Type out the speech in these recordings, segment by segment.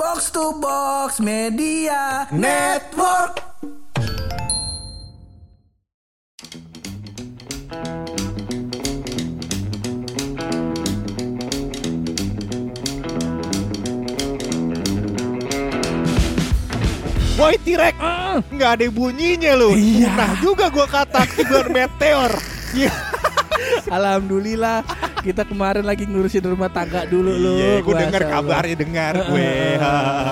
Box to Box Media Network. Woi T-Rex, nggak ada bunyinya lu. Iya. Nah juga gua kata akibat meteor. Alhamdulillah kita kemarin lagi ngurusin rumah tangga dulu lu. Iya, gue Masya dengar kabarnya dengar gue.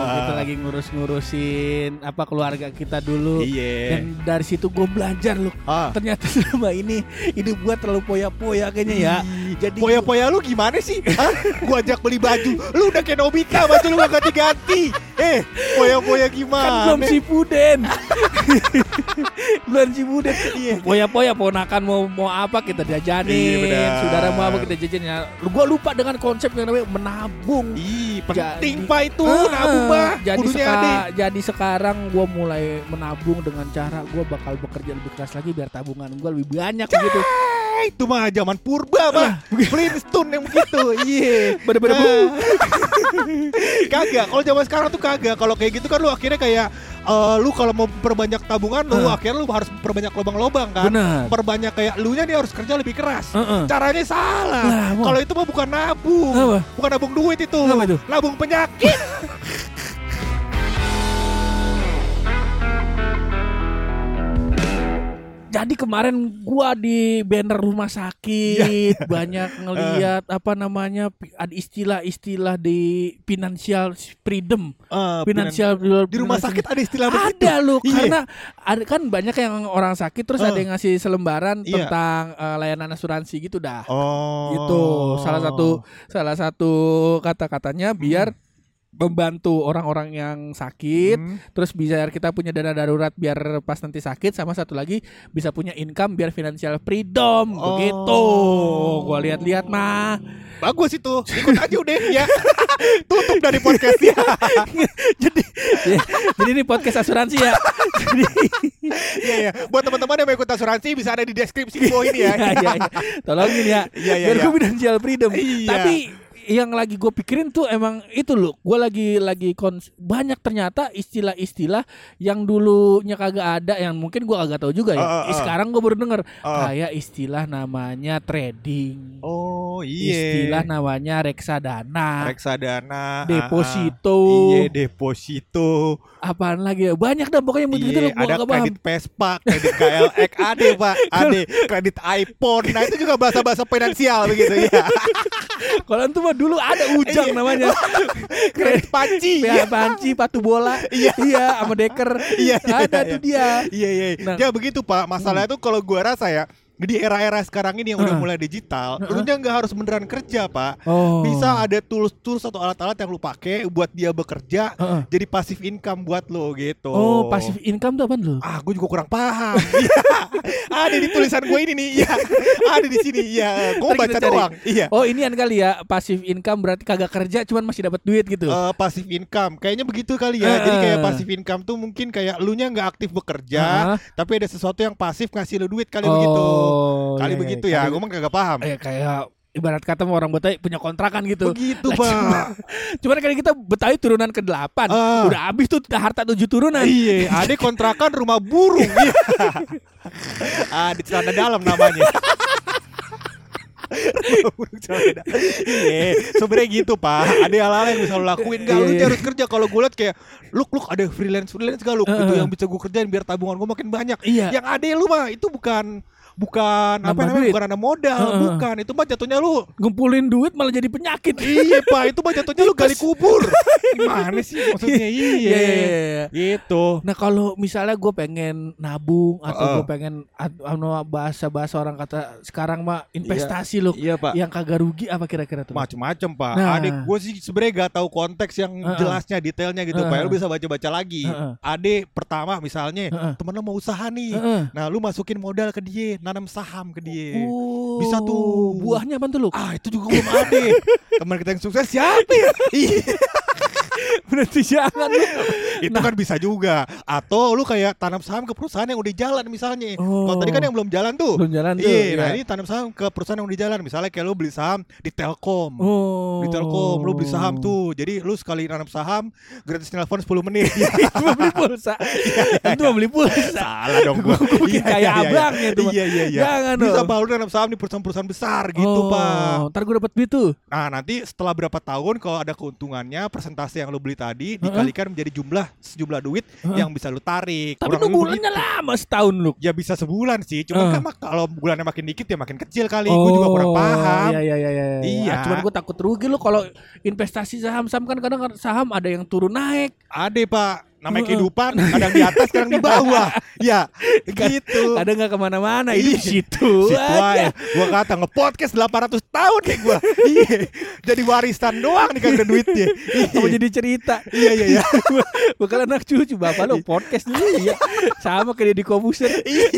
kita lagi ngurus-ngurusin apa keluarga kita dulu. Iya. Dan dari situ gue belajar loh. Ah. Ternyata selama ini hidup gue terlalu poya-poya kayaknya ya. Jadi Poya-poya lu gimana sih? Hah? Gua ajak beli baju, lu udah kayak Nobita, baju lu gak ganti-ganti. Eh, poya-poya kan gimana? belum si Puden. belum si Puden. Iya. Poya-poya ponakan mau mau apa kita jajanin. Iya. Saudara mau apa kita jajanin. Ya, Gue lupa dengan konsep yang namanya menabung. Ih, penting Jadi- pak itu Ah, nabung mah. Jadi, seka- jadi sekarang gue mulai menabung dengan cara gue bakal bekerja lebih keras lagi biar tabungan gue lebih banyak gitu. Eh, itu mah zaman purba mah. Flintstone yang begitu. Iya. Bener-bener Nah. kagak. Kalau zaman sekarang tuh kagak. Kalau kayak gitu kan lu akhirnya kayak eh, lu kalau mau perbanyak tabungan lu Ah. akhirnya lu harus perbanyak lubang-lubang kan. Benar. Perbanyak kayak lu nya nih harus kerja lebih keras. Heeh. Caranya salah. Lah, mau. Kalau itu mah bukan nabung. Apa? Bukan nabung duit itu. Apa itu? Nabung penyakit. Jadi kemarin gua di banner rumah sakit banyak ngelihat apa namanya ada istilah-istilah di financial freedom, Eh, financial di rumah sakit ada istilah begitu. ada loh Iya. karena ada kan banyak yang orang sakit terus Eh. ada yang ngasih selembaran Iya. tentang eh, layanan asuransi gitu dah. Oh. Gitu. Salah satu salah satu kata-katanya biar membantu orang-orang yang sakit Hmm. terus biar kita punya dana darurat biar pas nanti sakit sama satu lagi bisa punya income biar financial freedom Oh. begitu gua lihat-lihat mah Bagus itu. Ikut aja udah ya. Tutup dari podcastnya. jadi ya, jadi ini podcast asuransi ya jadi Iya iya. Buat teman-teman yang mau ikut asuransi bisa ada di deskripsi bawah ini ya. ya, ya, ya. tolongin ya Iya, iya, biar gua financial freedom Iya. tapi yang lagi gue pikirin tuh emang itu loh gue lagi lagi kons banyak ternyata istilah-istilah yang dulunya kagak ada yang mungkin gue agak tahu juga ya Ah, ah, ah. sekarang gue baru denger Ah. kayak istilah namanya trading Oh istilah iya. namanya reksadana Reksadana. deposito Iya deposito. apaan lagi ya banyak dah pokoknya begitu loh gue ada gak paham kredit Vespa, kredit KLX, ada pak, ada kredit iPhone. Nah itu juga bahasa-bahasa finansial begitu ya. kalau itu mah dulu ada ujang Iya. namanya Kredit panci. Ya, panci, patu bola, Iya. iya, sama deker, Iya, iya, ada tuh dia. Iya iya. Nah. Ya begitu pak. Masalahnya tuh kalau gua rasa ya di era-era sekarang ini yang udah Heeh. mulai digital, Heeh. lu nggak harus beneran kerja pak. Oh, Bisa ada tools-tools atau alat-alat yang lu pakai buat dia bekerja Heeh. jadi pasif income buat lo gitu. Oh, passive income tuh apa lu? Ah, gue juga kurang paham. Iya. ada di tulisan gue ini nih. Iya. Ada di sini. Iya. Gue baca doang. Iya. Oh, ini kan kali ya, passive income berarti kagak kerja cuman masih dapat duit gitu. Eh, passive income kayaknya begitu kali ya. Jadi Heeh. kayak passive income tuh mungkin kayak lu nya nggak aktif bekerja, Heeh. tapi ada sesuatu yang pasif ngasih lu duit kali oh, begitu. Kali iya, begitu iya. ya. Gue mah kagak paham. Eh kayak ibarat kata orang Betawi punya kontrakan gitu. Begitu, Pak. cuma- Cuman kali kita Betawi turunan ke-8. Ah. Udah habis tuh harta tujuh turunan. Iya, ada kontrakan rumah burung. Iya. ah, di celana dalam namanya. Iya, sebenarnya gitu pak. Ada hal-hal yang bisa lo lakuin. Gak, lu Iya. harus kerja. Kalau gue liat kayak, look, look, ada freelance freelance gak lu? Itu Heeh. yang bisa gue kerjain biar tabungan gue makin banyak. Iya. Yang ada lu mah itu bukan bukan apa Nambah namanya duit. bukan ada modal, Heeh. bukan. Itu mah jatuhnya lu Ngumpulin duit malah jadi penyakit. Iya pak, itu mah jatuhnya lu gali kubur. Gimana sih maksudnya? Iya, Iya, iya, iya. gitu. Nah kalau misalnya gue pengen nabung atau Heeh. gue pengen anu bahasa bahasa orang kata sekarang mah investasi loh Iya pak. yang kagak rugi apa kira-kira tuh? Macem-macem pak. Nah. Adik gue sih sebenarnya gak tahu konteks yang Heeh. jelasnya, detailnya gitu pak. Heeh. Lu bisa baca-baca lagi. Heeh. Adik pertama misalnya Heeh. temen lu mau usaha nih. Heeh. Nah lu masukin modal ke dia, nanam saham ke dia. Oh, Bisa tuh. Buahnya apa tuh lu? Ah itu juga belum ada. Teman kita yang sukses siapa ya? Iya. Berarti jangan itu kan bisa juga. Atau lu kayak tanam saham ke perusahaan yang udah jalan misalnya. Oh. Kalau tadi kan yang belum jalan tuh. Belum jalan tuh. Iya, nah iya. ini tanam saham ke perusahaan yang udah jalan. Misalnya kayak lu beli saham di Telkom. Oh. Di Telkom lu beli saham tuh. Jadi lu sekali nanam saham gratis telepon 10 menit. Mau beli pulsa. Itu mau beli pulsa. Salah dong gua. Kayak abangnya tuh, Pak. Iya iya iya. Jangan Bisa lu nanam saham di perusahaan-perusahaan besar gitu, oh, Pak. Ntar gue dapat duit tuh. Nah nanti setelah berapa tahun kalau ada keuntungannya persentase yang lu beli tadi dikalikan menjadi jumlah sejumlah duit yang bisa lu tarik. Tapi Kurang lu bulannya begitu. lama setahun lu. Ya bisa sebulan sih, cuman Eh. kan kalau bulannya makin dikit ya makin kecil kali. Gue juga kurang paham. Iya iya iya iya. Iya. Ah, cuman gue takut rugi lu kalau investasi saham-saham kan kadang saham ada yang turun naik. Ada pak, namanya kehidupan kadang di atas, kadang di bawah. ya, gitu. Kadang nggak ke mana-mana. Di Iya. situ. Situ aja. Gua kata nge-podcast 800 tahun nih gua. Iya. Jadi warisan doang nih kagak ada duitnya. Kamu jadi cerita. Iya iya iya. Bakal anak cucu bapak lu podcast dulu ya. Sama kayak di Kobuser. Iya.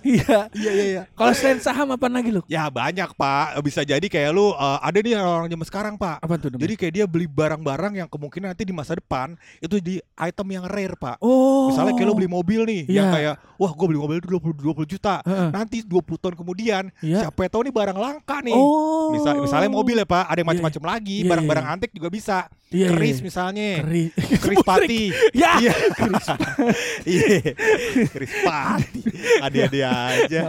Iya iya iya. Kalau selain saham apa lagi lu? Ya banyak pak, bisa jadi kayak lu uh, ada nih orang zaman sekarang pak. Apa tuh? namanya? Jadi kayak dia beli barang-barang yang kemungkinan nanti di masa depan itu di item yang rare pak. oh. Misalnya kayak lu beli mobil nih, yang Iya. kayak wah gue beli mobil itu 20, 20 juta. Heeh. Nanti 20 tahun kemudian Iya. siapa yang tahu nih barang langka nih. Oh. Misal, misalnya mobil ya pak, ada yang Iya, macam-macam lagi, Iya, barang-barang iya. antik juga bisa. Iya, iya, Keris iya. misalnya. Keris. Keris pati. Ya. Iya. Iya. Keris pati. Adi-adi aja.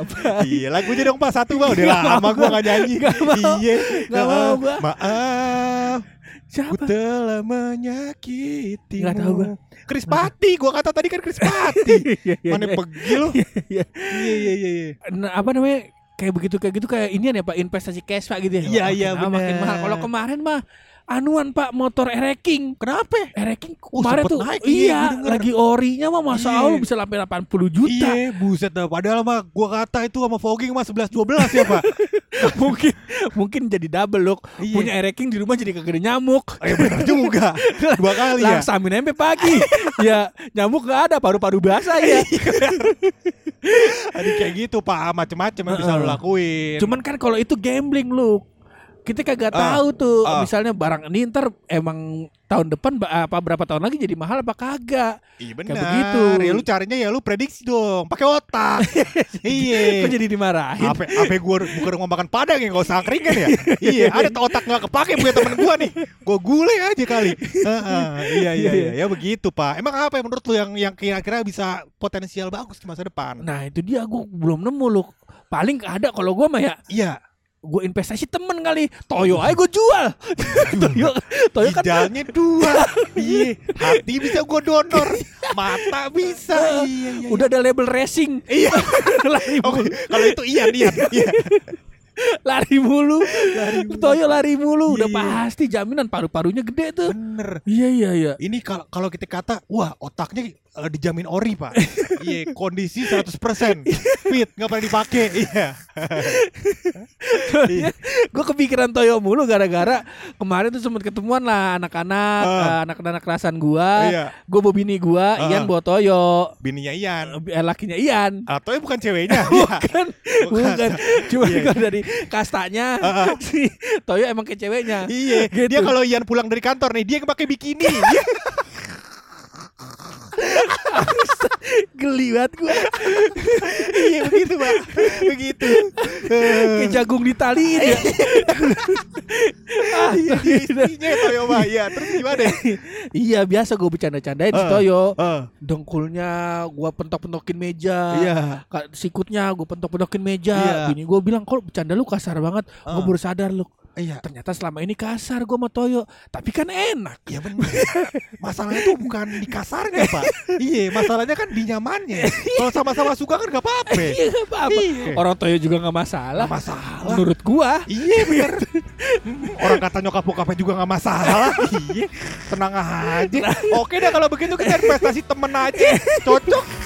Iya, lagunya dong Pak satu Pak. Udah Nggak lama gua gua. gak nyanyi. Iya. Nggak mau gua. Maaf. Ku Siapa? telah menyakitimu. Nggak tahu gua. Kris Pati, gua kata tadi kan Kris Pati. Iya, iya, Mana iya. pergi lu? Iya. Iya iya. Nah, apa namanya? Kayak begitu kayak gitu kayak ini ya Pak investasi cash Pak gitu ya. Iya, iya, lama makin mahal. Kalau kemarin mah anuan Pak motor Ereking. Kenapa? Ereking Oh, kemarin tuh naik, iya, iya, denger. lagi orinya mah masa Iya. Allah bisa sampai 80 juta. Iya, buset dah. Padahal mah gua kata itu sama fogging mah 11 12 ya, Pak. mungkin mungkin jadi double look. Iya. Punya Ereking di rumah jadi kagak nyamuk. Oh, ya benar juga. Dua kali ya. Langsung sampai pagi. ya nyamuk gak ada, paru-paru basah ya. Ada kayak gitu, Pak. Macem-macem yang bisa lu lakuin. Cuman kan kalau itu gambling lu. Kita kagak Ah, tahu tuh ah. misalnya barang ini ntar emang tahun depan apa berapa tahun lagi jadi mahal apa kagak. Iya Kayak benar. begitu. Ya lu carinya ya lu prediksi dong, pakai otak. iya. Kok jadi dimarahin? Apa apa gua bukan ngomong makan padang ya enggak usah angkringan ya. iya, ada tuh otak nggak kepake punya temen gua nih. Gua gule aja kali. Heeh, iya iya iya, ya begitu, Pak. Emang apa yang menurut lu yang yang kira-kira bisa potensial bagus di masa depan? Nah itu dia gue belum nemu lu. Paling ada kalau gue mah ya Iya. Gue investasi temen kali. Toyo aja gue jual. Toyo, Toyo kan Ginjalnya dua. Iya, hati bisa gua donor, mata bisa. Iya, iya. udah ada label racing. Iya. lari Oke, mulu. kalau itu iya iya. Iya. Lari mulu. Toyo lari mulu. Udah Iya. pasti jaminan paru-parunya gede tuh. Bener. Iya iya iya. Ini kalau kalau kita kata, wah otaknya eh, dijamin ori pak. Iya, kondisi 100% fit, nggak pernah dipakai. Iya. Iya. gue kepikiran Toyo mulu gara-gara kemarin tuh sempet ketemuan lah anak-anak Ah. eh, anak-anak kelasan gua. Iya. Gue bawa bini gua, Ah. Ian bawa Toyo. Bininya Ian. Eh, lakinya Ian. Atau bukan ceweknya. Iya. Bukan, Bukan. Cuma Iya. kalau dari kastanya Ah, ah. si Toyo emang kayak ceweknya. Iya, Gitu. dia kalau Ian pulang dari kantor nih, dia pakai bikini. Geli banget gue Iya begitu pak, begitu. Kayak jagung ditaliin ya ah, Iya, dia istrinya Toyo pak. Iya, terus gimana? Iya biasa gue bercanda-candain si Ah. Toyo Ah, Dengkulnya gue pentok-pentokin meja Iya. Ka- Sikutnya gue pentok-pentokin meja. Bini gue bilang kok bercanda lu kasar banget Ah. Gue baru sadar lu Iya. Ternyata selama ini kasar gue sama Toyo Tapi kan enak Iya benar. Masalahnya tuh bukan di kasarnya pak. Iya, masalahnya kan di nyamannya. Kalau sama-sama suka kan gak apa-apa. Iya gak apa-apa Iya. Orang Toyo juga gak masalah Gak masalah. Menurut gua Iya bener Orang kata nyokap bokapnya juga gak masalah Iya Tenang aja Oke dah kalau begitu kita investasi temen aja Cocok